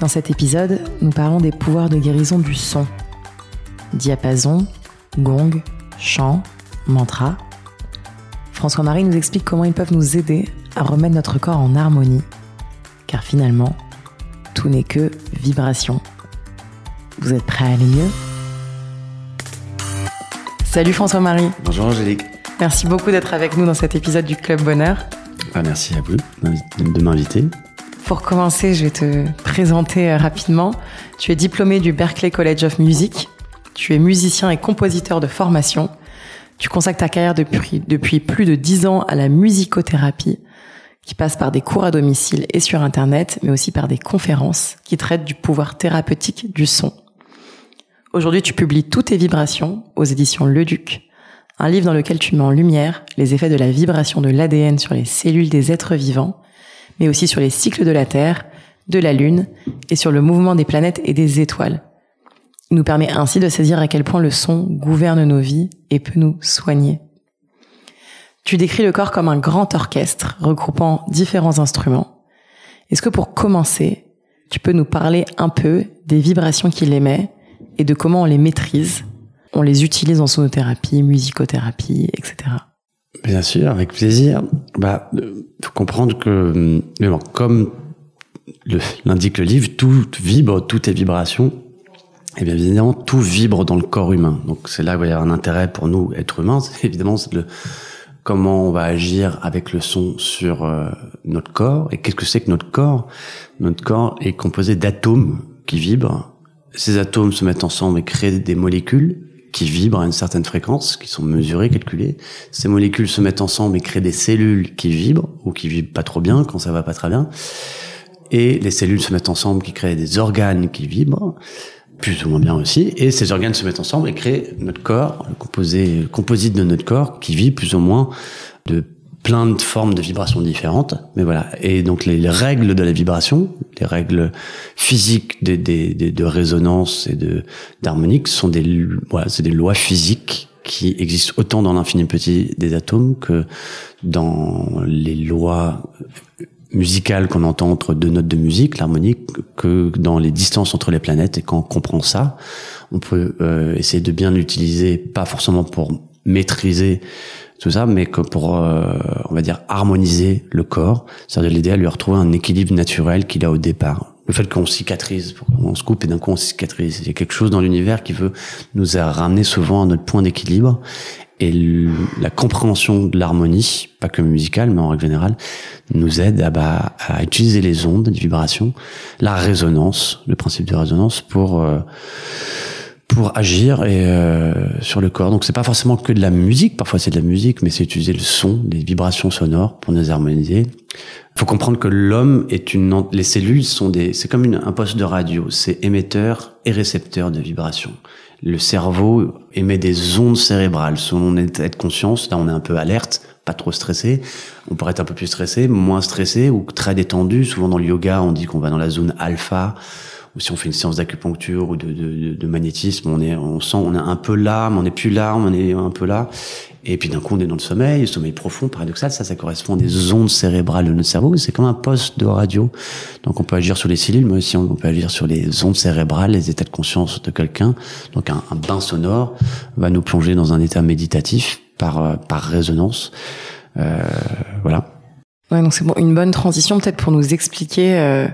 Dans cet épisode, nous parlons des pouvoirs de guérison du son. Diapason, gong, chant, mantra. François-Marie nous explique comment ils peuvent nous aider à remettre notre corps en harmonie. Car finalement, tout n'est que vibration. Vous êtes prêts à aller mieux? Salut François-Marie. Bonjour Angélique. Merci beaucoup d'être avec nous dans cet épisode du Club Bonheur. Ah, merci à vous de m'inviter. Pour commencer, je vais te présenter euh, rapidement. Tu es diplômé du Berklee College of Music. Tu es musicien et compositeur de formation. Tu consacres ta carrière depuis, plus de dix ans à la musicothérapie, qui passe par des cours à domicile et sur Internet, mais aussi par des conférences qui traitent du pouvoir thérapeutique du son. Aujourd'hui, tu publies Toutes tes vibrations aux éditions Le Duc, un livre dans lequel tu mets en lumière les effets de la vibration de l'ADN sur les cellules des êtres vivants mais aussi sur les cycles de la Terre, de la Lune et sur le mouvement des planètes et des étoiles. Il nous permet ainsi de saisir à quel point le son gouverne nos vies et peut nous soigner. Tu décris le corps comme un grand orchestre regroupant différents instruments. Est-ce que pour commencer, tu peux nous parler un peu des vibrations qu'il émet et de comment on les maîtrise, on les utilise en sonothérapie, musicothérapie, etc. Bien sûr, avec plaisir. Bah, faut comprendre que, comme l'indique le livre, tout vibre, tout est vibration. Et bien évidemment, tout vibre dans le corps humain. Donc c'est là où il y a un intérêt pour nous, êtres humains. Évidemment c'est le comment on va agir avec le son sur euh, notre corps. Et qu'est-ce que c'est que notre corps? Notre corps est composé d'atomes qui vibrent. Ces atomes se mettent ensemble et créent des molécules qui vibrent à une certaine fréquence, qui sont mesurées, calculées. Ces molécules se mettent ensemble et créent des cellules qui vibrent ou qui vibrent pas trop bien quand ça va pas très bien. Et les cellules se mettent ensemble qui créent des organes qui vibrent plus ou moins bien aussi. Et ces organes se mettent ensemble et créent notre corps, composé, composite de notre corps qui vit plus ou moins de plein de formes de vibrations différentes. Mais voilà. Et donc les, règles de la vibration, les règles physiques de résonance et de d'harmonique sont des voilà, c'est des lois physiques qui existent autant dans l'infini petit des atomes que dans les lois musicales qu'on entend entre deux notes de musique, l'harmonique, que dans les distances entre les planètes. Et quand on comprend ça, on peut euh, essayer de bien l'utiliser, pas forcément pour maîtriser tout ça, mais que pour, euh, on va dire, harmoniser le corps, c'est-à-dire l'aider à lui retrouver un équilibre naturel qu'il a au départ. Le fait qu'on cicatrise, on se coupe et d'un coup on cicatrise. Il y a quelque chose dans l'univers qui veut nous ramener souvent à notre point d'équilibre. Et la compréhension de l'harmonie, pas que musicale, mais en règle générale, nous aide à, bah, à utiliser les ondes, les vibrations, la résonance, le principe de résonance pour euh, pour agir et euh, sur le corps. Donc c'est pas forcément que de la musique, parfois c'est de la musique, mais c'est utiliser le son, les vibrations sonores pour nous harmoniser. Il faut comprendre que l'homme est une les cellules sont des c'est comme une, un poste de radio, c'est émetteur et récepteur de vibrations. Le cerveau émet des ondes cérébrales selon notre état de conscience, là on est un peu alerte, pas trop stressé. On pourrait être un peu plus stressé, moins stressé ou très détendu. Souvent dans le yoga, on dit qu'on va dans la zone alpha si on fait une séance d'acupuncture ou de, de, de, magnétisme, on est, on sent, on est un peu là, mais on n'est plus là, on est un peu là. Et puis d'un coup, on est dans le sommeil, le sommeil profond, paradoxal. Ça, ça correspond à des ondes cérébrales de notre cerveau. C'est comme un poste de radio. Donc on peut agir sur les cellules, mais aussi on peut agir sur les ondes cérébrales, les états de conscience de quelqu'un. Donc un, un, bain sonore va nous plonger dans un état méditatif par, euh, par résonance. Euh, voilà. Ouais, donc c'est bon, une bonne transition peut-être pour nous expliquer euh,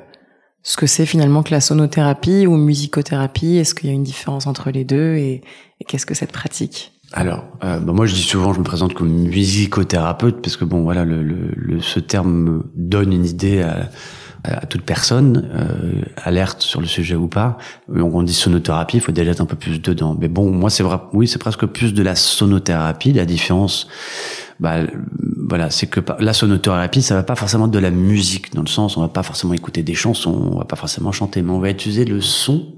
ce que c'est finalement que la sonothérapie ou musicothérapie? Est-ce qu'il y a une différence entre les deux et, qu'est-ce que cette pratique? Alors, euh, bah moi je dis souvent, je me présente comme musicothérapeute parce que bon voilà, le, le, ce terme donne une idée à, à toute personne, euh, alerte sur le sujet ou pas. On dit sonothérapie, il faut déjà être un peu plus dedans. Mais bon, moi c'est vrai, oui, c'est presque plus de la sonothérapie. La différence, bah, voilà, c'est que la sonothérapie, ça va pas forcément de la musique, dans le sens, on va pas forcément écouter des chansons, on va pas forcément chanter, mais on va utiliser le son,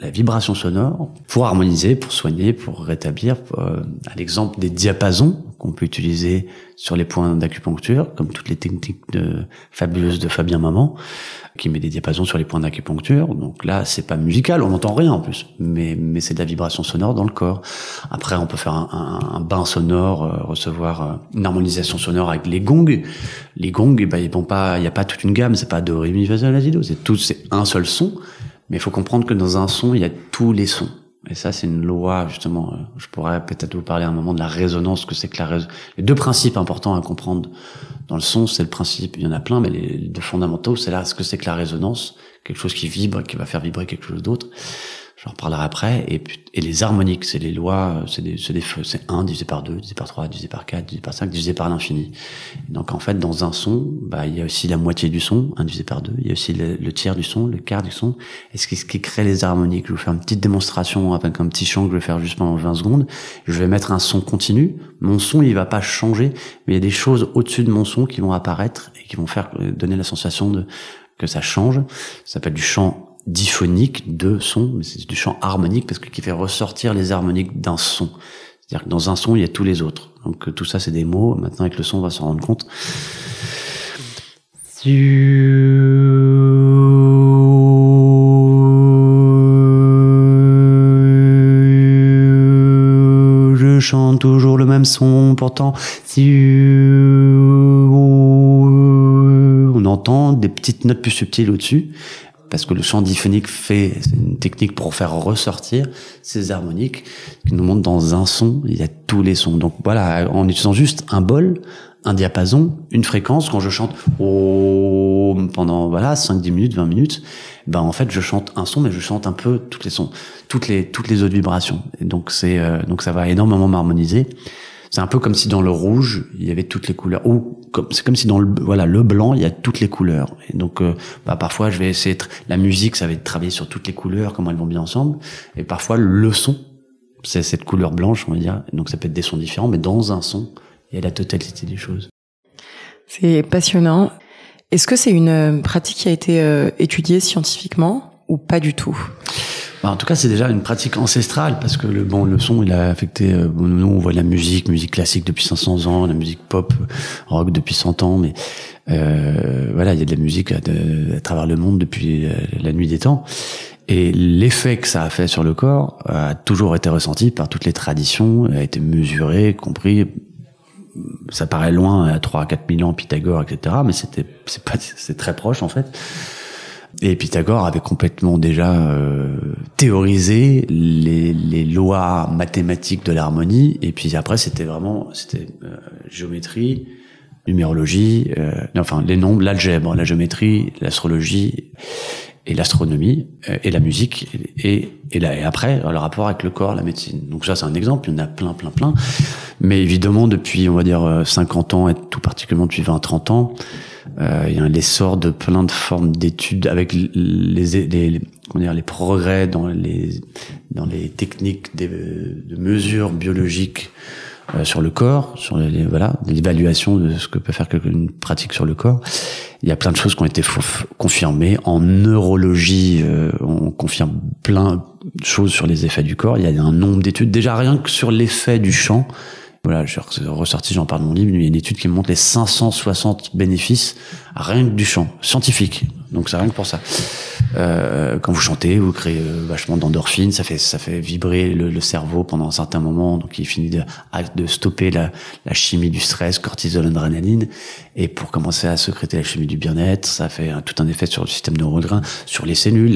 la vibration sonore, pour harmoniser, pour soigner, pour rétablir. Euh, à l'exemple des diapasons qu'on peut utiliser sur les points d'acupuncture, comme toutes les techniques de, fabuleuses de Fabien Maman, qui met des diapasons sur les points d'acupuncture. Donc là, c'est pas musical, on n'entend rien en plus, mais, mais c'est de la vibration sonore dans le corps. Après, on peut faire un, un, un bain sonore, euh, recevoir euh, une harmonisation sonore avec les gongs. Les gongs, eh ben, pas, il n'y a pas toute une gamme, c'est pas do, ré, mi, la. C'est tout, c'est un seul son. Mais il faut comprendre que dans un son, il y a tous les sons. Et ça, c'est une loi, justement. Euh, je pourrais peut-être vous parler un moment de la résonance, que c'est que la résonance. Les deux principes importants à comprendre dans le son, c'est le principe, il y en a plein, mais les deux fondamentaux, c'est là ce que c'est que la résonance, quelque chose qui vibre, qui va faire vibrer quelque chose d'autre. J'en reparlerai après. Et, et les harmoniques, c'est les lois, c'est des, c'est des c'est 1 divisé par 2, divisé par 3, divisé par 4, divisé par 5, divisé par l'infini. Donc en fait, dans un son, bah, il y a aussi la moitié du son, 1 divisé par 2, il y a aussi le, tiers du son, le quart du son, et ce qui, ce qui crée les harmoniques. Je vais vous faire une petite démonstration avec un petit chant que je vais faire juste pendant 20 secondes. Je vais mettre un son continu. Mon son, il va pas changer, mais il y a des choses au-dessus de mon son qui vont apparaître et qui vont faire donner la sensation de que ça change. Ça s'appelle du chant diphonique de son, mais c'est du chant harmonique parce que qui fait ressortir les harmoniques d'un son. C'est-à-dire que dans un son, il y a tous les autres. Donc euh, tout ça, c'est des mots. Maintenant, avec le son, on va s'en rendre compte. Je chante toujours le même son, pourtant, on entend des petites notes plus subtiles au-dessus, parce que le chant diphonique fait une technique pour faire ressortir ces harmoniques qui nous montrent dans un son, il y a tous les sons. Donc voilà, en utilisant juste un bol, un diapason, une fréquence, quand je chante oh, pendant voilà 5 10 minutes, 20 minutes, ben en fait je chante un son mais je chante un peu toutes les sons, toutes les toutes les autres vibrations. Donc c'est euh, donc ça va énormément m'harmoniser. C'est un peu comme si dans le rouge, il y avait toutes les couleurs. Ou comme c'est comme si dans le voilà le blanc, il y a toutes les couleurs. Et donc euh, bah, parfois je vais essayer de la musique, ça va être travailler sur toutes les couleurs, comment elles vont bien ensemble. Et parfois le son, c'est cette couleur blanche, on va dire. donc ça peut être des sons différents, mais dans un son, il y a la totalité des choses. C'est passionnant. Est-ce que c'est une pratique qui a été euh, étudiée scientifiquement ou pas du tout? Bah, en tout cas, c'est déjà une pratique ancestrale parce que le bon, le son, il a affecté. Euh, nous, on voit la musique, musique classique depuis 500 ans, la musique pop, rock depuis 100 ans, mais euh, voilà, il y a de la musique à travers le monde depuis euh, la nuit des temps. Et l'effet que ça a fait sur le corps a toujours été ressenti par toutes les traditions, a été mesuré, compris. Ça paraît loin à 3 à 4 000 ans, Pythagore, etc. Mais c'était, c'est pas, c'est très proche en fait. Et Pythagore avait complètement déjà euh, théorisé les, les, lois mathématiques de l'harmonie. Et puis après, c'était vraiment c'était euh, géométrie, numérologie, euh, enfin les nombres, l'algèbre, la géométrie, l'astrologie et l'astronomie euh, et la musique et, et, là, et après le rapport avec le corps, la médecine. Donc ça c'est un exemple, il y en a plein plein plein. Mais évidemment depuis on va dire 50 ans et tout particulièrement depuis 20-30 ans, euh, il y a un essor de plein de formes d'études avec les, les, comment dire, les progrès dans les dans les techniques de mesures biologiques euh, sur le corps, sur les, voilà l'évaluation de ce que peut faire une pratique sur le corps. Il y a plein de choses qui ont été confirmées en neurologie. Euh, on confirme plein de choses sur les effets du corps. Il y a un nombre d'études déjà rien que sur l'effet du chant. Voilà, j'ai ressorti, j'en parle dans mon livre, il y a une étude qui montre les 560 bénéfices rien que du chant, scientifique. Donc c'est rien que pour ça. Euh, quand vous chantez, vous créez euh, vachement d'endorphines, ça fait ça fait vibrer le, le, cerveau pendant un certain moment, donc il finit de, de stopper la, la chimie du stress, cortisol, adrénaline, et pour commencer à sécréter la chimie du bien-être, ça fait tout un effet sur le système neurodrin, sur les cellules,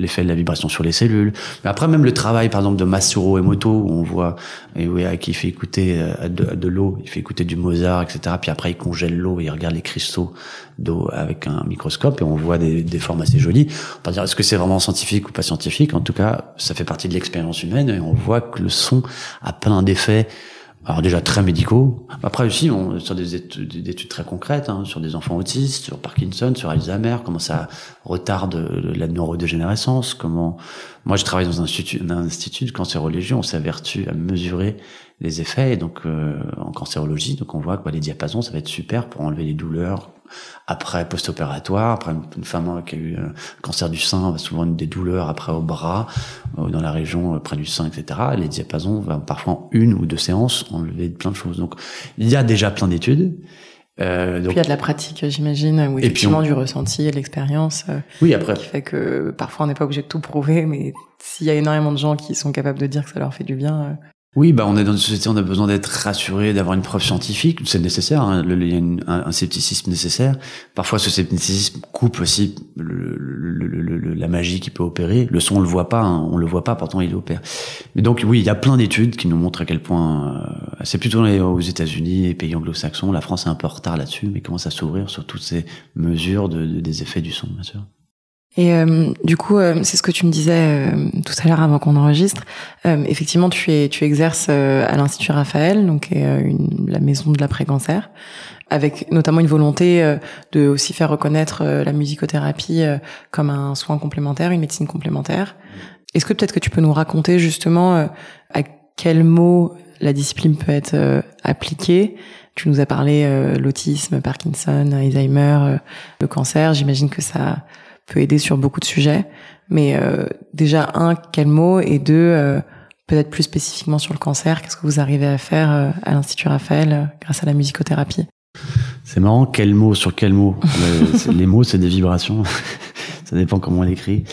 l'effet de la vibration sur les cellules. Mais après même le travail, par exemple, de Masuro Emoto, où on voit et oui, qui fait écouter euh, de, de l'eau, il fait écouter du Mozart, etc. Puis après il congèle l'eau et il regarde les cristaux d'eau avec un microscope et on voit des, des formes assez jolies. On va dire est-ce que c'est vraiment scientifique ou pas scientifique? En tout cas, ça fait partie de l'expérience humaine et on voit que le son a plein d'effets alors déjà très médicaux. Après aussi, on, sur des études, des études très concrètes, hein, sur des enfants autistes, sur Parkinson, sur Alzheimer, comment ça retarde la neurodégénérescence, comment... Moi, je travaille dans un institut, un institut de cancérologie, on s'avertue à mesurer les effets, et donc euh, en cancérologie, donc on voit que bah, les diapasons, ça va être super pour enlever les douleurs après post-opératoire, après une femme qui a eu un cancer du sein, souvent des douleurs après au bras, euh, dans la région euh, près du sein, etc. Les diapasons, parfois en une ou deux séances, enlever plein de choses. Donc il y a déjà plein d'études. Euh, donc... Puis il y a de la pratique, j'imagine, ou effectivement du ressenti et de l'expérience. Euh, oui, après. Qui fait que parfois on n'est pas obligé de tout prouver, mais s'il y a énormément de gens qui sont capables de dire que ça leur fait du bien, oui, bah on est dans une société, on a besoin d'être rassuré, d'avoir une preuve scientifique, c'est nécessaire. Hein, il y a un, scepticisme nécessaire. Parfois, ce scepticisme coupe aussi la magie qui peut opérer. Le son, on le voit pas, hein, on le voit pas, pourtant il opère. Mais donc oui, il y a plein d'études qui nous montrent à quel point. Euh, c'est plutôt aux États-Unis, les pays anglo-saxons. La France est un peu en retard là-dessus, mais commence à s'ouvrir sur toutes ces mesures de, des effets du son, bien sûr. Et euh, du coup, euh, c'est ce que tu me disais euh, tout à l'heure avant qu'on enregistre. effectivement, tu es, tu exerces à l'Institut Raphaël, donc une, la maison de l'après-cancer, avec notamment une volonté de aussi faire reconnaître la musicothérapie comme un soin complémentaire, une médecine complémentaire. Est-ce que peut-être que tu peux nous raconter justement à quel mot la discipline peut être appliquée? Tu nous as parlé l'autisme, Parkinson, Alzheimer, le cancer. J'imagine que ça peut aider sur beaucoup de sujets. Mais euh, déjà, un, quel mot Et deux, euh, peut-être plus spécifiquement sur le cancer, qu'est-ce que vous arrivez à faire euh, à l'Institut Raphaël grâce à la musicothérapie? C'est marrant, quel mot sur quel mot? Les mots, c'est des vibrations. ça dépend comment on l'écrit.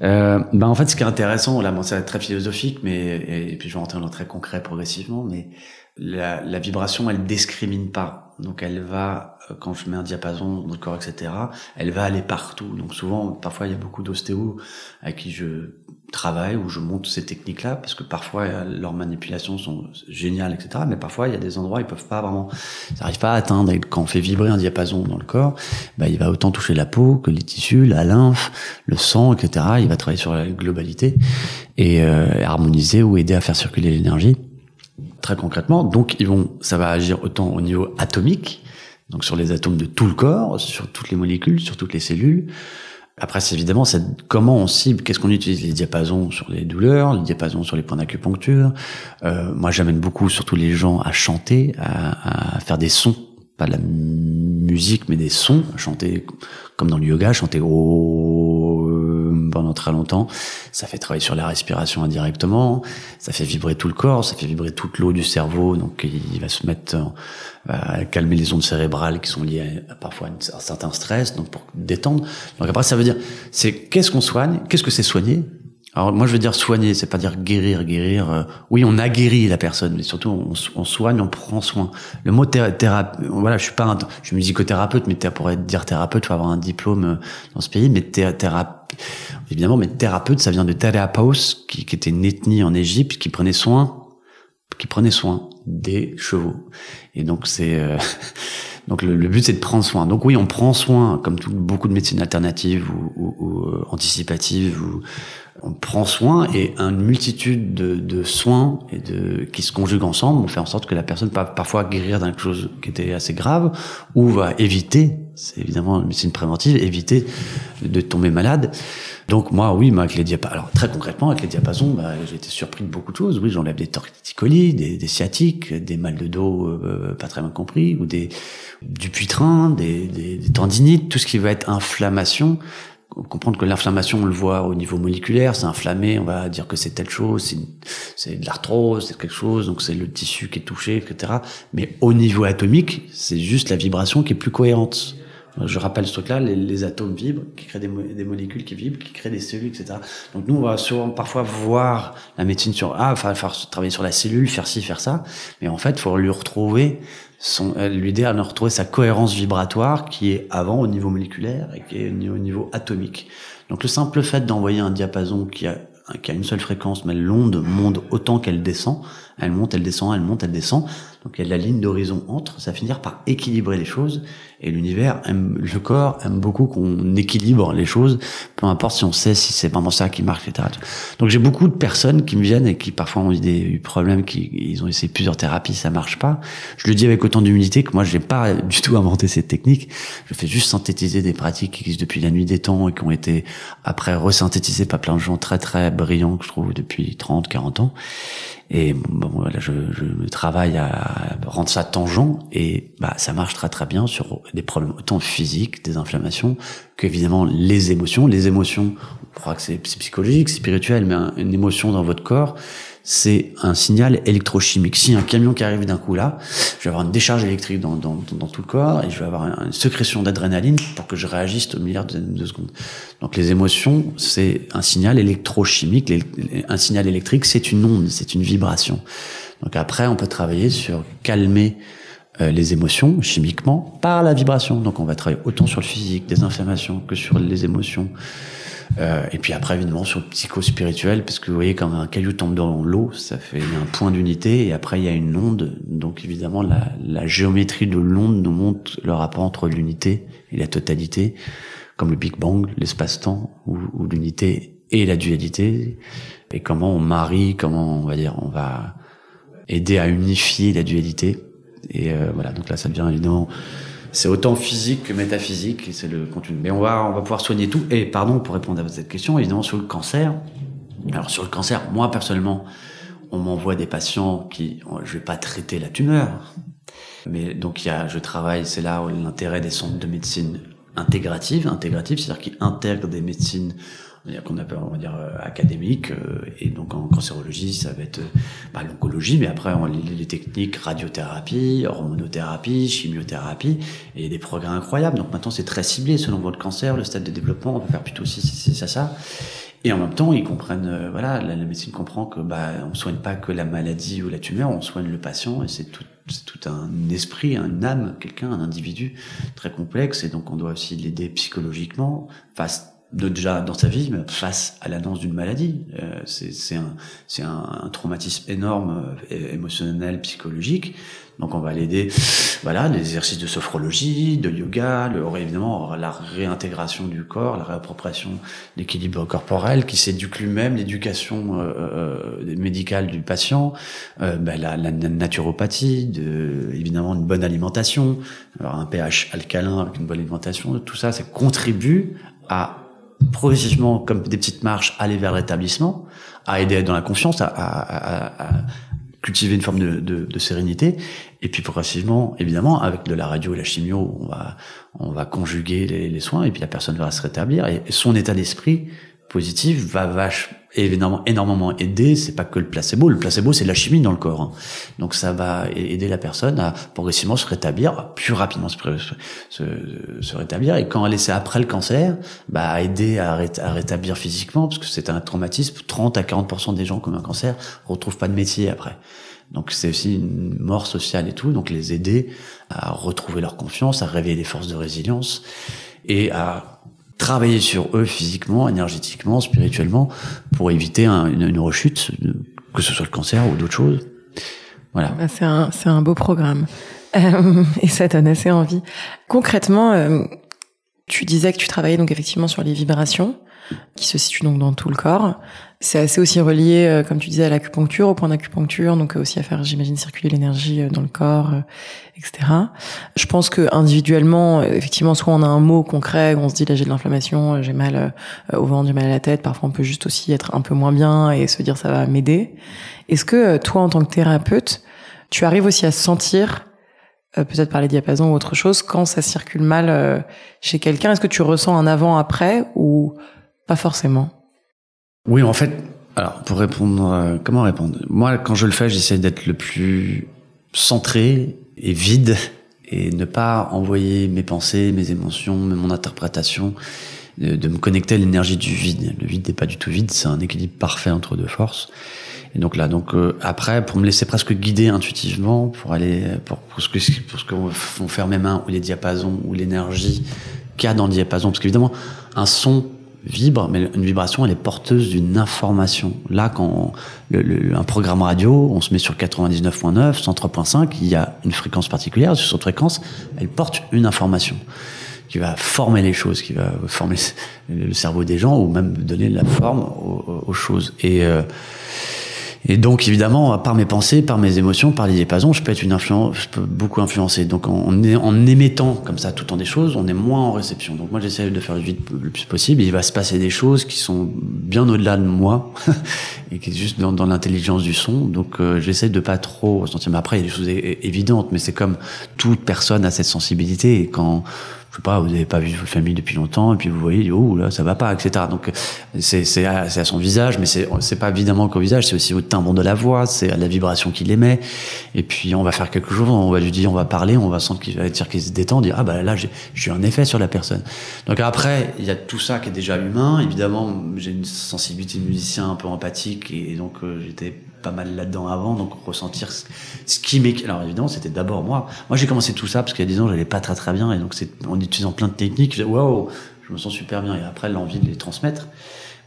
Ben en fait, ce qui est intéressant, là, bon, ça va être très philosophique, mais et, puis je vais rentrer dans très concret progressivement, mais la, la vibration, elle discrimine pas. Donc elle va quand je mets un diapason dans le corps, etc., elle va aller partout. Donc souvent, parfois, il y a beaucoup d'ostéos à qui je travaille ou je monte ces techniques-là parce que parfois leurs manipulations sont géniales, etc. Mais parfois, il y a des endroits ils peuvent pas vraiment, ils n'arrivent pas à atteindre. Et quand on fait vibrer un diapason dans le corps, bah, il va autant toucher la peau que les tissus, la lymphe, le sang, etc. Il va travailler sur la globalité et euh, harmoniser ou aider à faire circuler l'énergie très concrètement. Donc, ils vont, ça va agir autant au niveau atomique, donc sur les atomes de tout le corps, sur toutes les molécules, sur toutes les cellules. Après, c'est évidemment, c'est comment on cible, qu'est-ce qu'on utilise les diapasons sur les douleurs, les diapasons sur les points d'acupuncture. Euh, moi, j'amène beaucoup, surtout les gens, à chanter, à, à faire des sons, pas de la musique, mais des sons, chanter comme dans le yoga, chanter oh, pendant très longtemps. Ça fait travailler sur la respiration indirectement, ça fait vibrer tout le corps, ça fait vibrer toute l'eau du cerveau, donc il va se mettre à calmer les ondes cérébrales qui sont liées à, parfois à, un certain stress, donc pour détendre. Donc après, ça veut dire, c'est qu'est-ce qu'on soigne, qu'est-ce que c'est soigner? Alors moi je veux dire soigner, c'est pas dire guérir, guérir. Euh, oui, on a guéri la personne, mais surtout on, on soigne, on prend soin. Le mot thérapeute, voilà, je suis pas, un, je suis musicothérapeute, mais pour être dire thérapeute, faut avoir un diplôme euh, dans ce pays. Mais thérapeute, évidemment, mais thérapeute, ça vient de Therapaus, qui, qui était une ethnie en Égypte, qui prenait soin, qui prenait soin des chevaux. Et donc c'est euh, donc le, but c'est de prendre soin. Donc oui, on prend soin, comme beaucoup de médecines alternatives ou, ou anticipatives on prend soin et une multitude de, soins qui se conjuguent ensemble, on fait en sorte que la personne va parfois guérir d'un chose qui était assez grave ou va éviter, c'est évidemment une médecine préventive, éviter de tomber malade. Donc moi, oui, avec les diapasons, alors très concrètement, avec les diapasons, bah, j'ai été surpris de beaucoup de choses. Oui, j'enlève des torticolis, des, des, sciatiques, des mal de dos euh, pas très bien compris, ou des du puitrin, des, des, des tendinites, tout ce qui va être inflammation comprendre que l'inflammation, on le voit au niveau moléculaire, c'est inflammé, on va dire que c'est telle chose, c'est de l'arthrose, c'est quelque chose, donc c'est le tissu qui est touché, etc. Mais au niveau atomique, c'est juste la vibration qui est plus cohérente. Je rappelle ce truc-là, les, atomes vibrent, qui créent des, molécules qui vibrent, qui créent des cellules, etc. Donc nous, on va souvent parfois voir la médecine sur ah, va falloir travailler sur la cellule, faire ci, faire ça, mais en fait, il faut lui retrouver son, lui dire de retrouver sa cohérence vibratoire qui est avant au niveau moléculaire et qui est au niveau atomique. Donc le simple fait d'envoyer un diapason qui a, qui a une seule fréquence, mais l'onde monte autant qu'elle descend, elle monte, elle descend, elle monte, elle descend, Donc il y a de la ligne d'horizon entre, ça finir par équilibrer les choses. Et l'univers aime, le corps aime beaucoup qu'on équilibre les choses, peu importe si on sait si c'est vraiment ça qui marche, etc. Donc j'ai beaucoup de personnes qui me viennent et qui parfois ont eu des problèmes, qui ils ont essayé plusieurs thérapies, ça marche pas. Je le dis avec autant d'humilité que moi j'ai pas du tout inventé cette technique. Je fais juste synthétiser des pratiques qui existent depuis la nuit des temps et qui ont été après resynthétisées par plein de gens très très brillants que je trouve depuis 30, 40 ans. Et bon, voilà, je, je travaille à rendre ça tangent et bah, ça marche très très bien sur des problèmes autant physiques, des inflammations, qu'évidemment les émotions. Les émotions, on croit que c'est psychologique, spirituel, mais une émotion dans votre corps, c'est un signal électrochimique. Si un camion qui arrive d'un coup là, je vais avoir une décharge électrique dans, dans, dans tout le corps et je vais avoir une sécrétion d'adrénaline pour que je réagisse au milliard de, de, secondes. Donc les émotions, c'est un signal électrochimique. Un signal électrique, c'est une onde, c'est une vibration. Donc après, on peut travailler sur calmer euh, les émotions chimiquement par la vibration. Donc on va travailler autant sur le physique, des inflammations, que sur les émotions. Euh, et puis après, évidemment, sur psycho-spirituel, parce que vous voyez, quand un caillou tombe dans l'eau, ça fait un point d'unité, et après, il y a une onde. Donc évidemment, la, la géométrie de l'onde nous montre le rapport entre l'unité et la totalité, comme le Big Bang, l'espace-temps, ou, ou l'unité et la dualité, et comment on marie, comment on va dire, on va aider à unifier la dualité. Et euh, voilà, donc là, ça devient évidemment c'est autant physique que métaphysique, c'est le contenu. Mais on va, on va pouvoir soigner tout. Et pardon pour répondre à cette question, évidemment sur le cancer. Alors sur le cancer, moi personnellement, on m'envoie des patients qui, je vais pas traiter la tumeur, mais donc il y a, je travaille, c'est là l'intérêt des centres de médecine intégrative, intégrative, c'est-à-dire qui intègrent des médecines qu'on appelle on va dire euh, académique euh, et donc en cancérologie ça va être euh, bah, l'oncologie mais après on, les, les, techniques radiothérapie hormonothérapie chimiothérapie et des progrès incroyables. Donc maintenant c'est très ciblé selon votre cancer le stade de développement on peut faire plutôt ci c'est ça ça. Et en même temps, ils comprennent, voilà, la, la, médecine comprend que bah on soigne pas que la maladie ou la tumeur, on soigne le patient et c'est tout, c'est tout un esprit, une âme, quelqu'un, un individu très complexe et donc on doit aussi l'aider psychologiquement face de déjà dans sa vie face à l'annonce d'une maladie. Euh, c'est un, un, un, traumatisme énorme, euh, émotionnel, psychologique. Donc on va l'aider, voilà, des exercices de sophrologie, de yoga, le, évidemment la réintégration du corps, la réappropriation l'équilibre corporel, qui s'éduque lui-même, l'éducation euh, euh, médicale du patient, ben, la, la, naturopathie, de, évidemment une bonne alimentation, un pH alcalin avec une bonne alimentation, tout ça, ça contribue à progressivement, comme des petites marches, aller vers l'établissement, à aider dans la confiance, à, à, à, cultiver une forme de, de, de, sérénité, et puis progressivement, évidemment, avec de la radio et la chimio, on va on va conjuguer les, les soins, et puis la personne va se rétablir, et son état d'esprit positif va vache évidemment énormément aider. C'est pas que le placebo. Le placebo, c'est la chimie dans le corps. Hein. Donc ça va aider la personne à progressivement se rétablir, plus rapidement se, rétablir. Et quand elle est après le cancer, bah aider à, rétablir physiquement, parce que c'est un traumatisme. 30 à 40% des gens comme un cancer retrouvent pas de métier après. Donc c'est aussi une mort sociale et tout. Donc les aider à retrouver leur confiance, à réveiller les forces de résilience et à travailler sur eux physiquement, énergétiquement, spirituellement, pour éviter un, une, rechute, que ce soit le cancer ou d'autres choses. Voilà. Bah, c'est un, c'est un beau programme. Euh, et ça donne assez envie. Concrètement, euh, tu disais que tu travaillais donc effectivement sur les vibrations qui se situent donc dans tout le corps. C'est assez aussi relié, euh, comme tu disais, à l'acupuncture, au point d'acupuncture, donc aussi à faire, j'imagine, circuler l'énergie euh, dans le corps, euh, etc. Je pense que individuellement, effectivement, soit on a un mot concret, on se dit là j'ai de l'inflammation, j'ai mal au ventre, j'ai mal à la tête. Parfois, on peut juste aussi être un peu moins bien et se dire ça va m'aider. Est-ce que toi, en tant que thérapeute, tu arrives aussi à sentir peut-être par les diapasons ou autre chose, quand ça circule mal chez quelqu'un, est-ce que tu ressens un avant-après ou pas forcément oui, en fait, alors pour répondre, euh, comment répondre? Moi, quand je le fais, j'essaie d'être le plus centré et vide et ne pas envoyer mes pensées, mes émotions, mon interprétation, de, me connecter à l'énergie du vide. Le vide n'est pas du tout vide, c'est un équilibre parfait entre deux forces. Et donc là, donc euh, après, pour me laisser presque guider intuitivement, pour aller pour, pour ce que pour ce que vont faire mes mains ou les diapasons ou l'énergie qu'il y a dans le diapason, parce qu'évidemment, un son vibre, mais une vibration, elle est porteuse d'une information. Là, quand le, un programme radio, on se met sur 99.9, 103.5, il y a une fréquence particulière. Sur cette fréquence, elle porte une information qui va former les choses, qui va former le cerveau des gens ou même donner la forme aux, choses. Et euh, et donc, évidemment, par mes pensées, par mes émotions, par les diapasons, je peux être une influence, je peux beaucoup influencer. Donc, en, en émettant comme ça tout le temps des choses, on est moins en réception. Donc, moi, j'essaie de faire le vite le plus possible. Il va se passer des choses qui sont bien au-delà de moi et qui est juste dans, dans l'intelligence du son. Donc, euh, j'essaie de pas trop ressentir. Mais après, il y a des choses évidentes, mais c'est comme toute personne a cette sensibilité. Et quand je sais pas, vous n'avez pas vu votre famille depuis longtemps, et puis vous voyez, oh là, ça va pas, etc. Donc c'est à, à, son visage, mais c'est pas évidemment qu'au visage, c'est aussi au timbre de la voix, c'est à la vibration qu'il émet. Et puis on va faire quelque chose, on va lui dire, on va parler, on va sentir qu'il va dire qu'il se détend, dire ah bah là j'ai j'ai un effet sur la personne. Donc après il y a tout ça qui est déjà humain. Évidemment j'ai une sensibilité de musicien un peu empathique et, donc euh, j'étais pas mal là-dedans avant, donc ressentir ce qui m'est. Alors évidemment, c'était d'abord moi. Moi, j'ai commencé tout ça parce qu'il y a 10 ans, j'allais pas très très bien, et donc c'est en utilisant plein de techniques, je waouh, je me sens super bien. Et après, l'envie de les transmettre.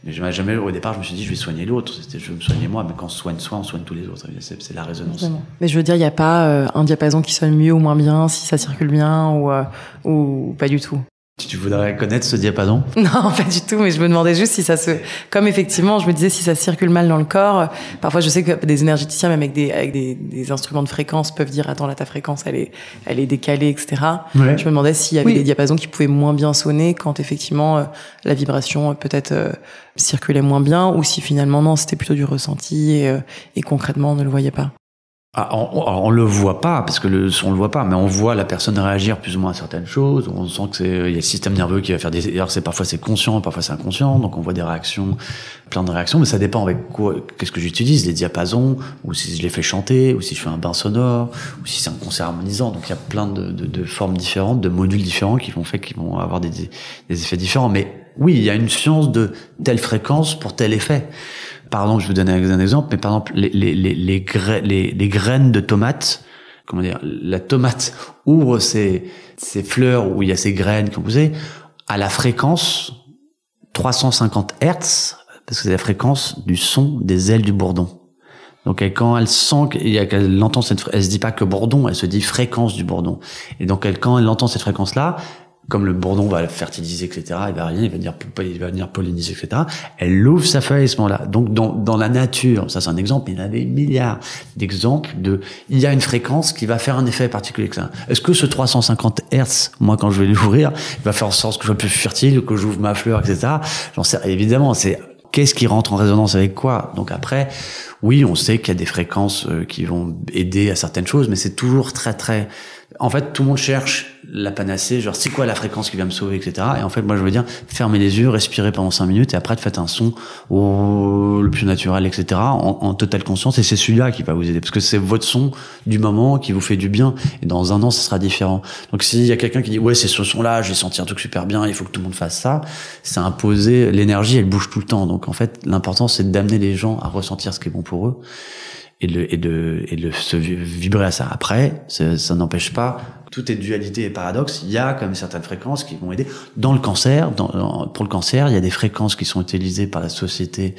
Mais jamais au départ, je me suis dit, je vais soigner l'autre. C'était, je vais me soigner moi, mais quand on soigne soi, on soigne tous les autres. C'est, la résonance. Mais je veux dire, il n'y a pas euh, un diapason qui sonne mieux ou moins bien, si ça circule bien ou, euh, ou pas du tout. Tu voudrais connaître ce diapason? Non, pas du tout, mais je me demandais juste si ça se... Comme effectivement, je me disais si ça circule mal dans le corps. Parfois, je sais que des énergéticiens, même avec des, avec des, des instruments de fréquence, peuvent dire, attends, là, ta fréquence, elle est, elle est décalée, etc. Ouais. Je me demandais s'il y avait des diapasons qui pouvaient moins bien sonner quand effectivement euh, la vibration euh, peut-être euh, circulait moins bien, ou si finalement, non, c'était plutôt du ressenti et, et concrètement, on ne le voyait pas. Ah, on, on, le voit pas parce que le on le voit pas, mais on voit la personne réagir plus ou moins à certaines choses. On sent que c'est il y a le système nerveux qui va faire des. D'ailleurs, c'est parfois c'est conscient, parfois c'est inconscient. Donc on voit des réactions, plein de réactions, mais ça dépend avec quoi. Qu'est-ce que j'utilise, les diapasons, ou si je les fais chanter, ou si je fais un bain sonore, ou si c'est un concert harmonisant. Donc il y a plein de, de, de, formes différentes, de modules différents qui vont faire qui vont avoir des, des effets différents. Mais oui, il y a une science de telle fréquence pour tel effet pardon, je vous donner un exemple, mais par exemple, les, les, les, les, les graines de tomates, comment dire, la tomate ouvre ses, ses fleurs où il y a ses graines composées à la fréquence 350 Hertz, parce que c'est la fréquence du son des ailes du bourdon. Donc quand elle sent qu'elle entend cette, elle se dit pas que bourdon, elle se dit fréquence du bourdon. Et donc quand elle entend cette fréquence-là, comme le bourdon va fertiliser, etc., il va rien, il va venir, polliniser, etc., elle ouvre sa feuille à ce moment-là. Donc, dans, dans la nature, ça c'est un exemple, il y en a des milliards d'exemples de, il y a une fréquence qui va faire un effet particulier. Est-ce que ce 350 Hertz, moi, quand je vais l'ouvrir, il va faire en sorte que je sois plus fertile, que j'ouvre ma fleur, etc., j'en sais, évidemment, c'est, qu'est-ce qui rentre en résonance avec quoi? Donc après, oui, on sait qu'il y a des fréquences euh, qui vont aider à certaines choses, mais c'est toujours très, très, en fait, tout le monde cherche la panacée, genre c'est quoi la fréquence qui va me sauver, etc. Et en fait, moi je veux dire, fermez les yeux, respirez pendant cinq minutes et après faites un son au le plus naturel, etc. En, en totale conscience et c'est celui-là qui va vous aider parce que c'est votre son du moment qui vous fait du bien et dans un an ça sera différent. Donc s'il y a quelqu'un qui dit ouais c'est ce son-là, je vais sentir un truc super bien, il faut que tout le monde fasse ça, c'est imposé. L'énergie elle bouge tout le temps. Donc en fait l'important c'est d'amener les gens à ressentir ce qui est bon pour eux et de, et de, et de se vibrer à ça. Après, ça, n'empêche pas, tout est dualité et paradoxe, il y a quand même certaines fréquences qui vont aider. Dans le cancer, dans, pour le cancer, il y a des fréquences qui sont utilisées par la société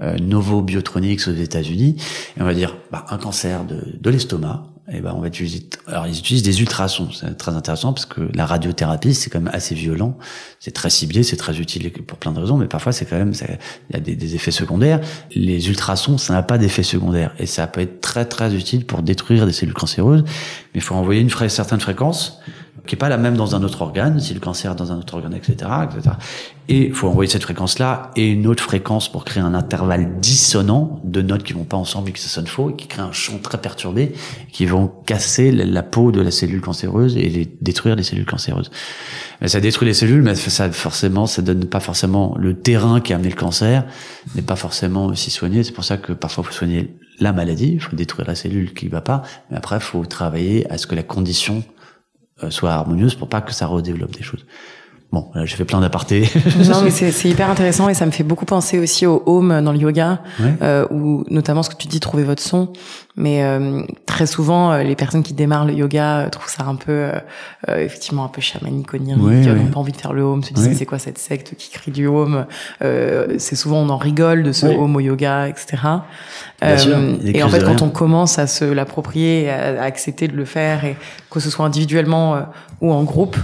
euh, Novo Biotronics aux États-Unis. Et on va dire, bah, un cancer de, de l'estomac, et eh ben on va utiliser alors ils utilisent des ultrasons. C'est très intéressant parce que la radiothérapie c'est quand même assez violent. C'est très ciblé c'est très utile pour plein de raisons mais parfois c'est quand même il y a des, effets secondaires. Les ultrasons ça n'a pas d'effet secondaire et ça peut être très très utile pour détruire des cellules cancéreuses. Mais il faut envoyer une certaine fréquence qui est pas la même dans un autre organe, si le cancer dans un autre organe, etc., etc. Et faut envoyer cette fréquence-là et une autre fréquence pour créer un intervalle dissonant de notes qui vont pas ensemble et qui se sonnent faux et qui créent un champ très perturbé qui vont casser la peau de la cellule cancéreuse et détruire les cellules cancéreuses. Mais ça détruit les cellules, mais ça forcément, ça donne pas forcément le terrain qui a amené le cancer, n'est pas forcément aussi soigné. C'est pour ça que parfois faut soigner la maladie, il faut détruire la cellule qui va pas, mais après faut travailler à ce que la condition soit harmonieuse pour pas que ça redéveloppe des choses. Bon, j'ai fait plein d'apartés. non, mais c'est hyper intéressant et ça me fait beaucoup penser aussi au home dans le yoga, euh, où notamment ce que tu dis, trouver votre son. Mais euh, très souvent, euh, les personnes qui démarrent le yoga euh, trouvent ça un peu, euh, effectivement, un peu chamanique, onirique, ouais, n'ont pas envie de faire le home, se disent c'est quoi cette secte qui crie du home. c'est souvent on en rigole de ce home au yoga, etc. et en fait, quand on commence à se l'approprier, à, à, accepter de le faire, et que ce soit individuellement ou en groupe,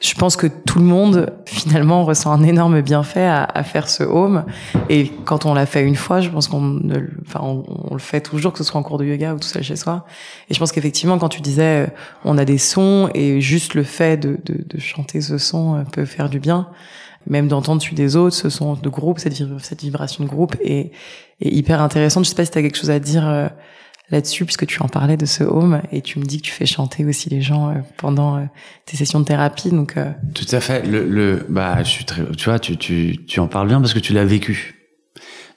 je pense que tout le monde finalement ressent un énorme bienfait à, faire ce home. Et quand on l'a fait une fois je pense qu'on enfin on, le fait toujours que ce soit en cours de yoga ou tout seul chez soi. Et je pense qu'effectivement quand tu disais euh, on a des sons et juste le fait de, chanter ce son euh, peut faire du bien. Même d'entendre celui des autres ce son de groupe cette, vibration de groupe est, est hyper intéressante. Je sais pas si tu as quelque chose à dire euh, là-dessus puisque tu en parlais de ce home et tu me dis que tu fais chanter aussi les gens euh, pendant euh, tes sessions de thérapie donc euh. tout à fait le, le bah je suis très tu vois tu tu tu en parles bien parce que tu l'as vécu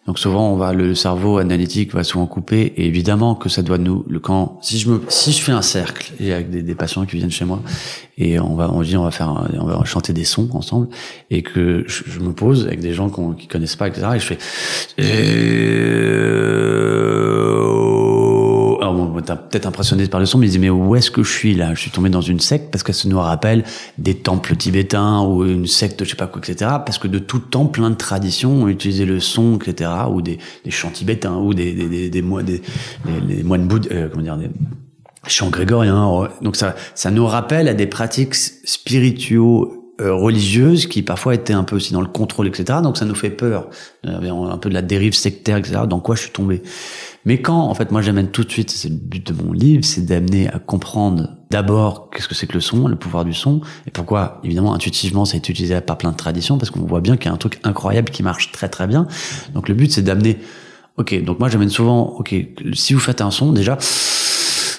donc souvent on va le cerveau analytique va souvent couper et évidemment que ça doit nous le quand si je me si je fais un cercle et avec des, des patients qui viennent chez moi et on va on dit on va faire on va chanter des sons ensemble et que je, je me pose avec des gens qui connaissent pas etc et je fais peut-être impressionné par le son, mais il dit mais où est-ce que je suis là? Je suis tombé dans une secte parce que ça nous rappelle des temples tibétains ou une secte, je sais pas quoi, etc. Parce que de tout temps, plein de traditions ont utilisé le son, etc. Ou des, chants tibétains ou des moines des, moines bouddhistes, euh, comment dire des chants grégoriens. Donc ça ça nous rappelle à des pratiques spirituelles euh, religieuses qui parfois étaient un peu aussi dans le contrôle, etc. Donc ça nous fait peur, un peu de la dérive sectaire, etc. Dans quoi je suis tombé? Mais quand, en fait, moi j'amène tout de suite, c'est le but de mon livre, c'est d'amener à comprendre d'abord qu'est-ce que c'est que le son, le pouvoir du son, et pourquoi, évidemment, intuitivement, ça est utilisé par plein de traditions, parce qu'on voit bien qu'il y a un truc incroyable qui marche très très bien. Donc le but, c'est d'amener, ok, donc moi j'amène souvent, ok, si vous faites un son, déjà,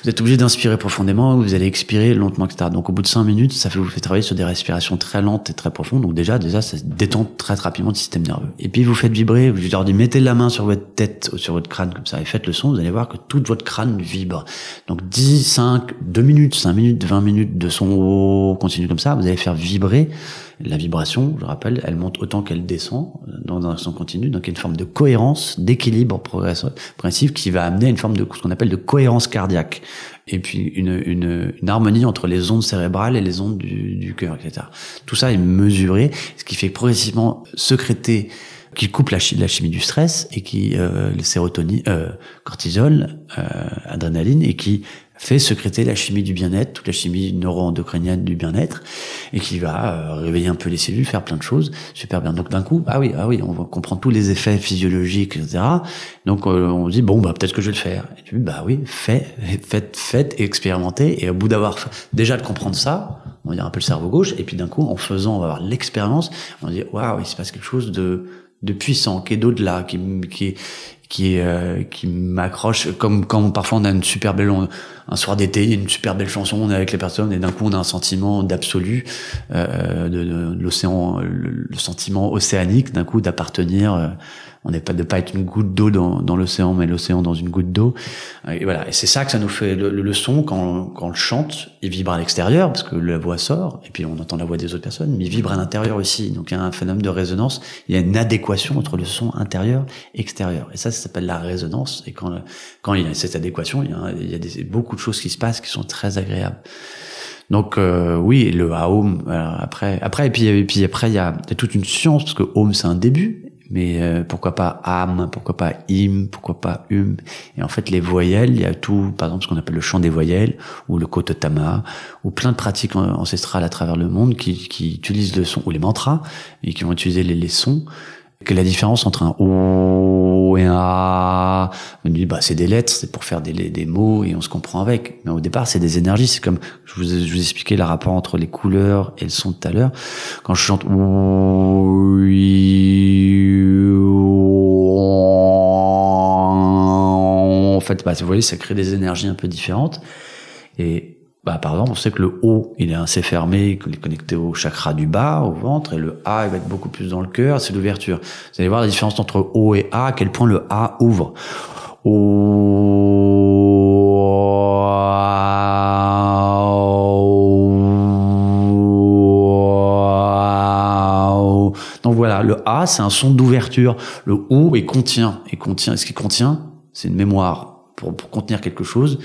vous êtes obligé d'inspirer profondément, vous allez expirer lentement, etc. Donc au bout de cinq minutes, ça fait, vous fait travailler sur des respirations très lentes et très profondes. Donc déjà, déjà, ça détend très rapidement le système nerveux. Et puis vous faites vibrer, vous leur dites mettez la main sur votre tête, sur votre crâne comme ça, et faites le son, vous allez voir que tout votre crâne vibre. Donc 10, 5, 2 minutes, 5 minutes, 20 minutes de son continue comme ça, vous allez faire vibrer la vibration, je rappelle, elle monte autant qu'elle descend dans, son continu, donc il y a une forme de cohérence, d'équilibre progressif qui va amener une forme de ce qu'on appelle de cohérence cardiaque, et puis une, une, une, harmonie entre les ondes cérébrales et les ondes du, du cœur, etc. Tout ça est mesuré, ce qui fait progressivement sécréter qui coupe la, chimie du stress et qui euh, le sérotonine, euh, cortisol, euh, adrénaline et qui fait sécréter la chimie du bien-être, toute la chimie neuro-endocrinienne du bien-être, et qui va euh, réveiller un peu les cellules, faire plein de choses, super bien. Donc d'un coup, ah oui, ah oui, on va comprendre tous les effets physiologiques, etc. Donc euh, on dit bon, bah peut-être que je vais le faire. Et tu bah oui, faites, faites, faites, expérimentez. Et au bout d'avoir déjà de comprendre ça, on va dire un peu le cerveau gauche, et puis d'un coup, en faisant, on va avoir l'expérience, on va dire waouh, il se passe quelque chose de de puissant, qui est d'au-delà, qui, qui, qui euh, qui m'accroche comme quand parfois on a une super belle un soir d'été une super belle chanson on est avec les personnes et d'un coup on a un sentiment d'absolu euh, de, de, l'océan le, sentiment océanique d'un coup d'appartenir euh, on n'est pas de pas être une goutte d'eau dans, dans l'océan, mais l'océan dans une goutte d'eau. Et voilà. Et c'est ça que ça nous fait le, le, son quand, quand on le chante, il vibre à l'extérieur parce que la voix sort, et puis on entend la voix des autres personnes, mais il vibre à l'intérieur aussi. Donc il y a un phénomène de résonance. Il y a une adéquation entre le son intérieur extérieur. Et ça s'appelle la résonance. Et quand quand il y a cette adéquation, il y a, beaucoup de choses qui se passent qui sont très agréables. Donc euh, oui, le home. après, après et puis, et puis après il y a, toute une science parce que home c'est un début mais euh, pourquoi pas âme, pourquoi pas im, pourquoi pas hum. Et en fait, les voyelles, il y a tout, par exemple, ce qu'on appelle le chant des voyelles, ou le kototama, ou plein de pratiques ancestrales à travers le monde qui, utilisent le son, ou les mantras, et qui vont utiliser les sons. Que la différence entre un o et un a, on dit bah c'est des lettres, c'est pour faire des, des mots et on se comprend avec. Mais au départ, c'est des énergies. C'est comme je vous, je vous expliquais le rapport entre les couleurs et le son tout à l'heure. Quand je chante en fait, bah, vous voyez, ça crée des énergies un peu différentes. Et bah, par exemple, on sait que le O, il est assez fermé, il est connecté au chakra du bas, au ventre, et le A, il va être beaucoup plus dans le cœur, c'est l'ouverture. Vous allez voir la différence entre O et A, à quel point le A ouvre. O Donc voilà, le A, c'est un son d'ouverture. Le O, il contient. Et contient. Ce qui contient, c'est une mémoire pour, pour contenir quelque chose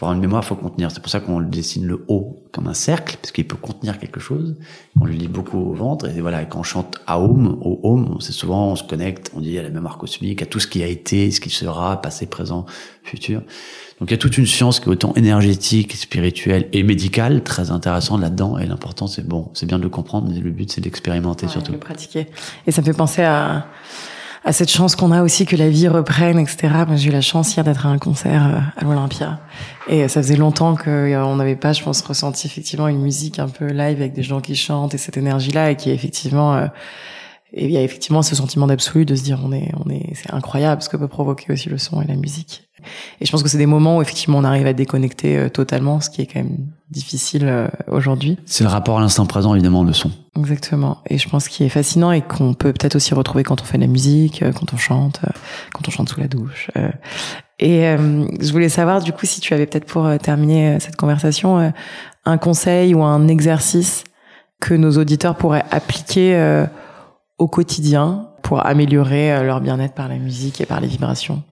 pour avoir une mémoire, il faut contenir. C'est pour ça qu'on dessine le haut comme un cercle, parce qu'il peut contenir quelque chose. On lui lit beaucoup au ventre, et voilà, quand on chante à home, au home, c'est souvent, on se connecte, on dit à la mémoire cosmique, à tout ce qui a été, ce qui sera, passé, présent, futur. Donc il y a toute une science qui est autant énergétique, spirituelle et médicale, très intéressante là-dedans. Et l'important, c'est bon, c'est bien de le comprendre, mais le but, c'est d'expérimenter ouais, surtout. De pratiquer. Et ça me fait penser à, à cette chance qu'on a aussi que la vie reprenne, etc. J'ai eu la chance hier d'être à un concert euh, à l'Olympia. Et ça faisait longtemps qu'on euh, n'avait pas, je pense, ressenti effectivement une musique un peu live avec des gens qui chantent et cette énergie-là et qui est effectivement... Euh, et il y a effectivement ce sentiment d'absolu de se dire on est on est c'est incroyable ce que peut provoquer aussi le son et la musique et je pense que c'est des moments où effectivement on arrive à déconnecter euh, totalement, ce qui est quand même difficile euh, aujourd'hui. C'est le rapport à l'instant présent évidemment le son. Exactement. Et je pense qu'il est fascinant et qu'on peut peut-être aussi retrouver quand on fait de la musique, euh, quand on chante, quand on chante sous la douche. Et je voulais savoir du coup si tu avais peut-être pour terminer cette conversation un conseil ou un exercice que nos auditeurs pourraient appliquer au quotidien pour améliorer leur bien-être par la musique et par les vibrations.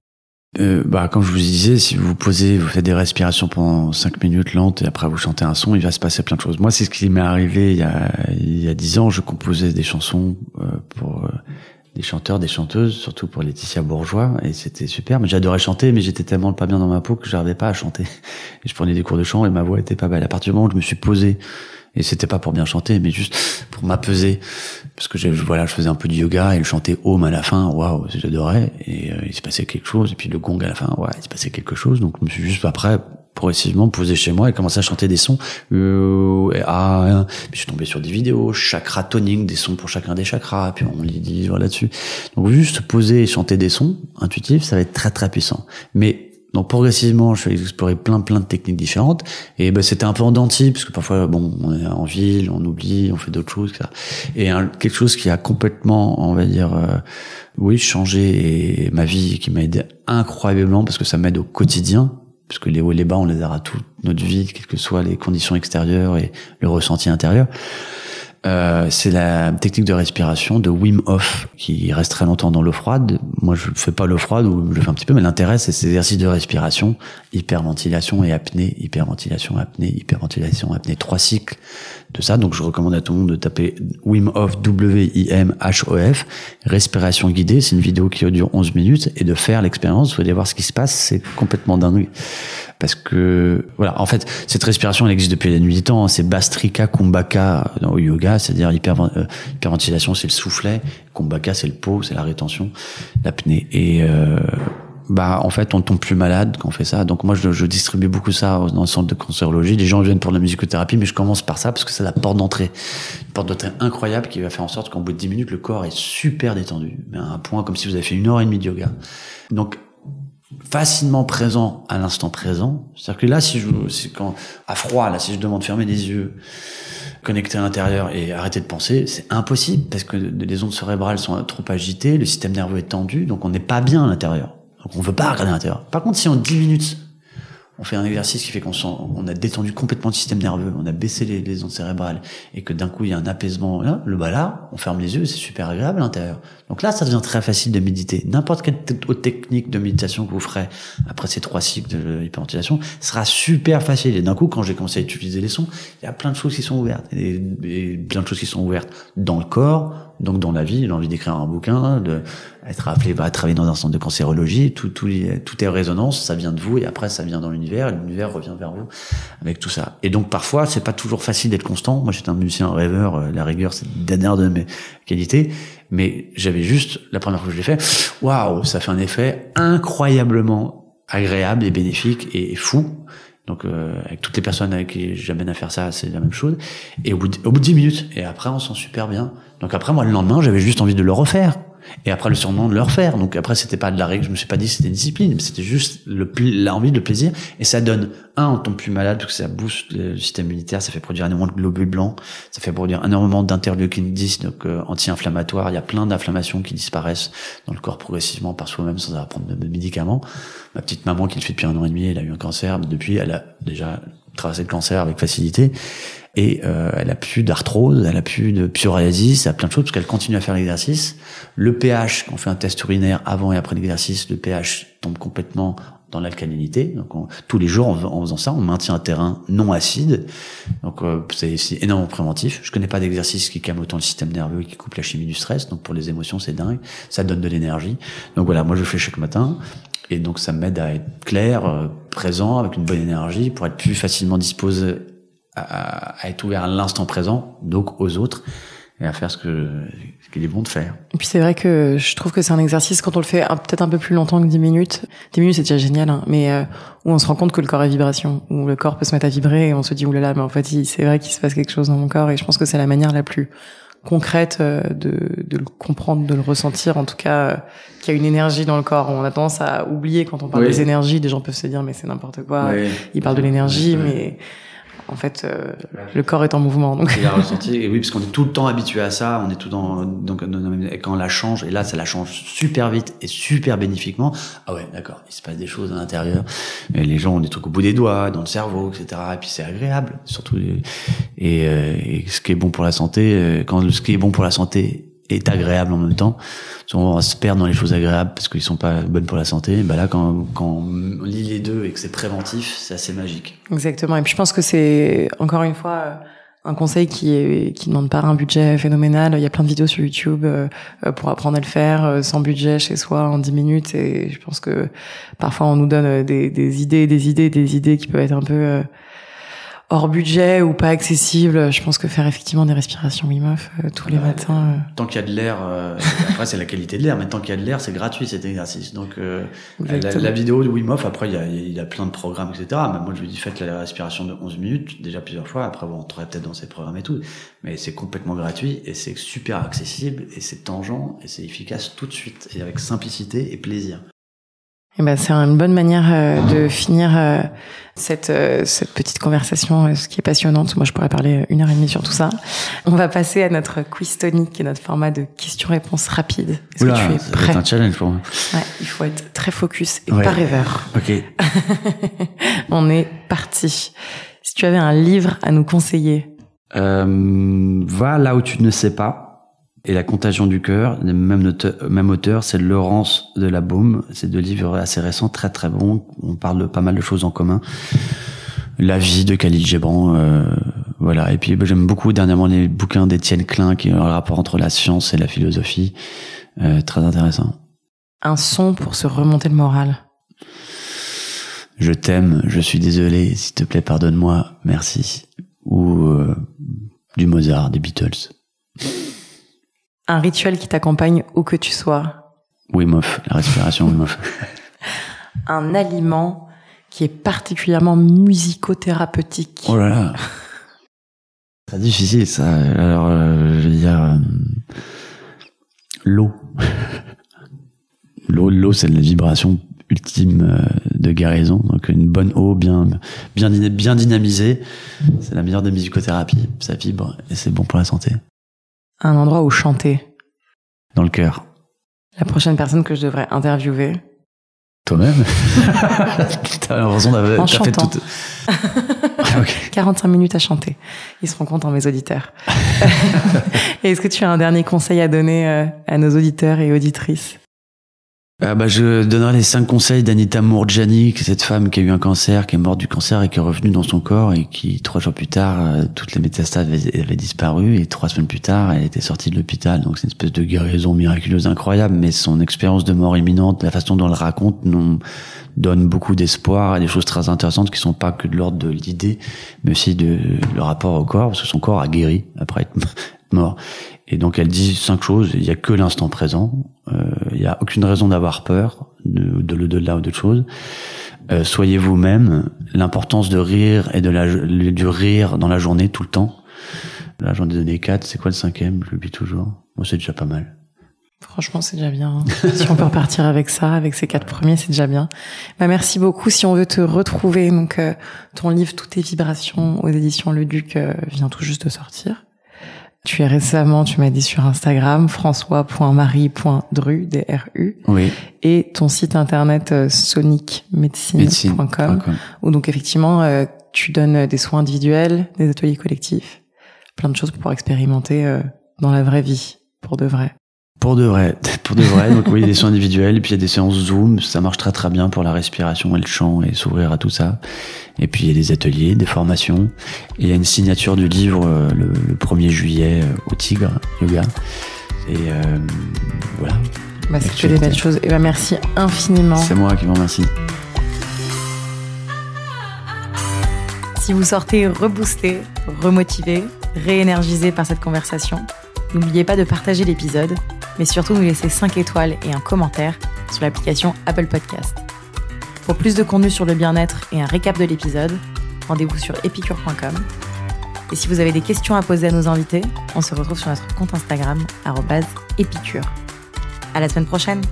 Euh, bah, comme je vous disais, si vous posez, vous faites des respirations pendant 5 minutes lentes et après vous chantez un son, il va se passer plein de choses. Moi, c'est ce qui m'est arrivé il y a il y a 10 ans. Je composais des chansons euh, pour euh, des chanteurs, des chanteuses, surtout pour Laetitia Bourgeois, et c'était super. Mais j'adorais chanter, mais j'étais tellement pas bien dans ma peau que j'arrivais pas à chanter. Et je prenais des cours de chant et ma voix était pas belle. À partir du moment où je me suis posé et c'était pas pour bien chanter, mais juste pour m'apaiser. Parce que je, voilà, je faisais un peu de yoga et le chanter home à la fin, waouh, j'adorais. Et euh, il se passait quelque chose. Et puis le gong à la fin, ouais, il se passait quelque chose. Donc je me suis juste après progressivement posé chez moi et commencé à chanter des sons. Euh, et, ah, puis je suis tombé sur des vidéos, chakra toning, des sons pour chacun des chakras. Puis on lit des livres là-dessus. Donc juste poser et chanter des sons intuitifs, ça va être très très puissant. Mais donc progressivement, je suis allé explorer plein plein de techniques différentes. Et ben c'était un peu en denti, parce que parfois, bon, on est en ville, on oublie, on fait d'autres choses, etc. Et quelque chose qui a complètement, on va dire, euh, oui, changé et ma vie, qui m'a aidé incroyablement, parce que ça m'aide au quotidien, parce que les hauts et les bas, on les a à toute notre vie, quelles que soient les conditions extérieures et le ressenti intérieur. Euh, c'est la technique de respiration de Wim Hof qui reste très longtemps dans l'eau froide. Moi, je fais pas l'eau froide ou je fais un petit peu, mais l'intérêt c'est ces exercices de respiration, hyperventilation et apnée, hyperventilation, apnée, hyperventilation, apnée, trois cycles de ça. Donc, je recommande à tout le monde de taper Wim Hof, W-I-M-H-O-F, respiration guidée. C'est une vidéo qui dure 11 minutes et de faire l'expérience. Vous allez voir ce qui se passe. C'est complètement dingue parce que voilà, en fait, cette respiration elle existe depuis la nuit des temps. Hein. C'est Bastrika Kumbhaka au yoga, c'est-à-dire euh, hyperventilation, c'est le soufflet, Kumbhaka c'est le pot, c'est la rétention, l'apnée. Et euh, bah en fait on tombe plus malade quand on fait ça. Donc moi je, distribue beaucoup ça dans le centre de cancérologie. Les gens viennent pour la musicothérapie, mais je commence par ça parce que c'est la porte d'entrée, une porte d'entrée incroyable qui va faire en sorte qu'en bout de 10 minutes le corps est super détendu, mais à un point comme si vous avez fait une heure et demie de yoga. Donc facilement présent à l'instant présent. C'est-à-dire que là, si je, si quand, à froid, là, si je demande de fermer les yeux, connecter à l'intérieur et arrêter de penser, c'est impossible parce que les ondes cérébrales sont trop agitées, le système nerveux est tendu, donc on n'est pas bien à l'intérieur. On veut pas regarder à l'intérieur. Par contre, si en 10 minutes, on fait un exercice qui fait qu'on on a détendu complètement le système nerveux, on a baissé les, les ondes cérébrales et que d'un coup il y a un apaisement. Là, le bas on ferme les yeux, c'est super agréable à l'intérieur. Donc là, ça devient très facile de méditer. N'importe quelle autre technique de méditation que vous ferez après ces trois cycles de hyperventilation sera super facile. Et d'un coup, quand j'ai commencé à utiliser les sons, il y a plein de choses qui sont ouvertes et, et plein de choses qui sont ouvertes dans le corps, donc dans la vie, l'envie d'écrire un bouquin, de être appelé à travailler dans un centre de cancérologie, tout, tout, tout est résonance, ça vient de vous et après ça vient dans l'univers, et l'univers revient vers vous avec tout ça. Et donc parfois c'est pas toujours facile d'être constant. Moi j'étais un musicien rêveur, euh, la rigueur c'est la dernière de mes qualités, mais j'avais juste la première fois que je l'ai fait, waouh, ça fait un effet incroyablement agréable et bénéfique et fou. Donc euh, avec toutes les personnes avec qui j'amène à faire ça, c'est la même chose. Et au bout, de, au bout de 10 minutes, et après on sent super bien. Donc après moi le lendemain, j'avais juste envie de le refaire. Et après le surnom de le refaire. Donc après c'était pas de la règle, je me suis pas dit c'était discipline, mais c'était juste le l'envie, le plaisir. Et ça donne un, on tombe plus malade parce que ça booste le système immunitaire, ça fait produire énormément de globules blancs, ça fait produire énormément d'interleukine 10, donc euh, anti-inflammatoires. Il y a plein d'inflammations qui disparaissent dans le corps progressivement par soi-même sans avoir prendre de médicaments. Ma petite maman qui le fait depuis un an et demi, elle a eu un cancer, depuis elle a déjà traversé le cancer avec facilité. Et euh, elle a plus d'arthrose, elle a plus de psoriasis, elle a plein de choses parce qu'elle continue à faire l'exercice. Le pH, quand on fait un test urinaire avant et après l'exercice, le pH tombe complètement dans l'alcalinité. Donc tous les jours, en, faisant ça, on maintient un terrain non acide. Donc euh, c'est énormément préventif. Je connais pas d'exercice qui calme autant le système nerveux et qui coupe la chimie du stress. Donc pour les émotions, c'est dingue. Ça donne de l'énergie. Donc voilà, moi je fais chaque matin. Et donc ça m'aide à être clair, euh, présent, avec une bonne énergie, pour être plus facilement disposé à, à être ouvert à l'instant présent, donc aux autres, et à faire ce que ce qu'il est bon de faire. Et puis c'est vrai que je trouve que c'est un exercice quand on le fait peut-être un peu plus longtemps que 10 minutes. 10 minutes c'est déjà génial, hein, mais euh, où on se rend compte que le corps est vibration, où le corps peut se mettre à vibrer et on se dit oulala, mais en fait c'est vrai qu'il se passe quelque chose dans mon corps et je pense que c'est la manière la plus concrète euh, de, de le comprendre, de le ressentir, en tout cas, euh, qu'il y a une énergie dans le corps. On a tendance à oublier quand on parle des énergies, des gens peuvent se dire mais c'est n'importe quoi, oui. ils parlent de l'énergie, mais en fait, euh, le corps est en mouvement. Donc. Il a ressenti, et oui, parce qu'on est tout le temps habitué à ça, on est tout dans, donc, quand on la change, et là, ça la change super vite et super bénéfiquement. Ah ouais, d'accord, il se passe des choses à l'intérieur. Les gens ont des trucs au bout des doigts, dans le cerveau, etc. Et puis c'est agréable, surtout. Et, euh, et, ce qui est bon pour la santé, euh, quand ce qui est bon pour la santé est agréable en même temps. Souvent, on va se perdre dans les choses agréables parce qu'ils sont pas bonnes pour la santé. Bah là, quand, quand on lit les deux et que c'est préventif, c'est assez magique. Exactement. Et puis, je pense que c'est, encore une fois, un conseil qui est, qui demande pas un budget phénoménal. Il y a plein de vidéos sur YouTube euh, pour apprendre à le faire euh, sans budget chez soi en 10 minutes. Et je pense que parfois, on nous donne des, des idées, des idées, des idées qui peuvent être un peu euh, hors budget ou pas accessible, je pense que faire effectivement des respirations Wim Hof euh, tous les matins. Euh. Tant qu'il y a de l'air, euh, après c'est la qualité de l'air, mais tant qu'il y a de l'air, c'est gratuit cet exercice. Donc la, vidéo de Wim Hof, après il y a, il y a plein de programmes, etc. Mais moi je lui dis faites la respiration de 11 minutes déjà plusieurs fois. Après bon, on entrerait peut-être dans ces programmes et tout, mais c'est complètement gratuit et c'est super accessible et c'est tangent et c'est efficace tout de suite et avec simplicité et plaisir. Eh ben, c'est une bonne manière euh, de finir euh, cette, euh, cette petite conversation, ce qui est passionnante. Moi, je pourrais parler une heure et demie sur tout ça. On va passer à notre quiz tonique, qui est notre format de questions-réponses rapides. Est-ce que tu es prêt un challenge pour moi. Ouais, il faut être très focus et pas rêveur. Ok. On est parti. Si tu avais un livre à nous conseiller. Euh, va là où tu ne sais pas et La contagion du cœur, même auteur, même auteur c'est Laurence de la Baume. C'est deux livres assez récents, très très bons. On parle de pas mal de choses en commun. La vie de Khalil Gibran, euh, voilà. Et puis bah, j'aime beaucoup dernièrement les bouquins d'Étienne Klein qui ont un rapport entre la science et la philosophie, euh, très intéressant. Un son pour se remonter le moral. Je t'aime, je suis désolé, s'il te plaît pardonne-moi, merci. Ou euh, du Mozart, des Beatles. Un rituel qui t'accompagne où que tu sois. Wim Hof, la respiration Wim Hof. un aliment qui est particulièrement musicothérapeutique. Oh là là. C'est difficile ça. Alors, euh, je veux dire, euh, l'eau. l'eau, l'eau, c'est la vibration ultime euh, de guérison. Donc une bonne eau bien, bien, bien dynamisée, c'est la meilleure des musicothérapies. Ça vibre et c'est bon pour la santé un endroit où chanter Dans le cœur. La prochaine personne que je devrais interviewer Toi-même T'as l'impression d'avoir fait toute... 45 minutes à chanter. Ils seront contents, mes auditeurs. Est-ce que tu as un dernier conseil à donner euh, à nos auditeurs et auditrices? Ah bah, je donnerai les cinq conseils d'Anita Mourjani, cette femme qui a eu un cancer, qui est morte du cancer et qui est revenue dans son corps et qui, trois jours plus tard, euh, toutes les métastases avaient, disparu et trois semaines plus tard, elle était sortie de l'hôpital. Donc c'est une espèce de guérison miraculeuse incroyable, mais son expérience de mort imminente, la façon dont elle raconte, nous donne beaucoup d'espoir et des choses très intéressantes qui sont pas que de l'ordre de l'idée, mais aussi de le rapport au corps, parce que son corps a guéri après être mort. Et donc elle dit cinq choses. Il y a que l'instant présent. Euh, il n'y a aucune raison d'avoir peur de, de l'au-delà ou d'autres choses. Euh, soyez vous-même. L'importance de rire et de la, du rire dans la journée tout le temps. Là, j'en ai donné quatre. C'est quoi le cinquième? Je l'oublie toujours. Moi, c'est déjà pas mal. Franchement, c'est déjà bien. Si on peut repartir avec ça, avec ces quatre premiers, c'est déjà bien. Bah, merci beaucoup. Si on veut te retrouver, donc euh, ton livre Toutes tes vibrations aux éditions Le Duc euh, vient tout juste de sortir. Tu es récemment, tu m'as dit sur Instagram, françois.marie.dru, D-R-U. Oui. Et ton site internet euh, sonicmedicine.com. Où donc effectivement, euh, tu donnes des soins individuels, des ateliers collectifs, plein de choses pour pouvoir expérimenter euh, dans la vraie vie, pour de vrai. Pour de vrai, pour de vrai. Donc oui, il y a des soins individuels, et puis il y a des séances Zoom, ça marche très très bien pour la respiration et le chant et s'ouvrir à tout ça. Et puis il y a des ateliers, des formations. Et il y a une signature du livre euh, le, le 1er juillet euh, au Tigre Yoga. Et euh, voilà. Bah, c'est que des belles choses. Et ben merci infiniment. C'est moi qui vous remercie. Si vous sortez reboosté, remotivé, réénergisé par cette conversation, n'oubliez pas de partager l'épisode, mais surtout nous laisser 5 étoiles et un commentaire sur l'application Apple Podcast. Pour plus de contenu sur le bien-être et un récap de l'épisode, rendez-vous sur epicure.com. Et si vous avez des questions à poser à nos invités, on se retrouve sur notre compte Instagram, épicure. À la semaine prochaine!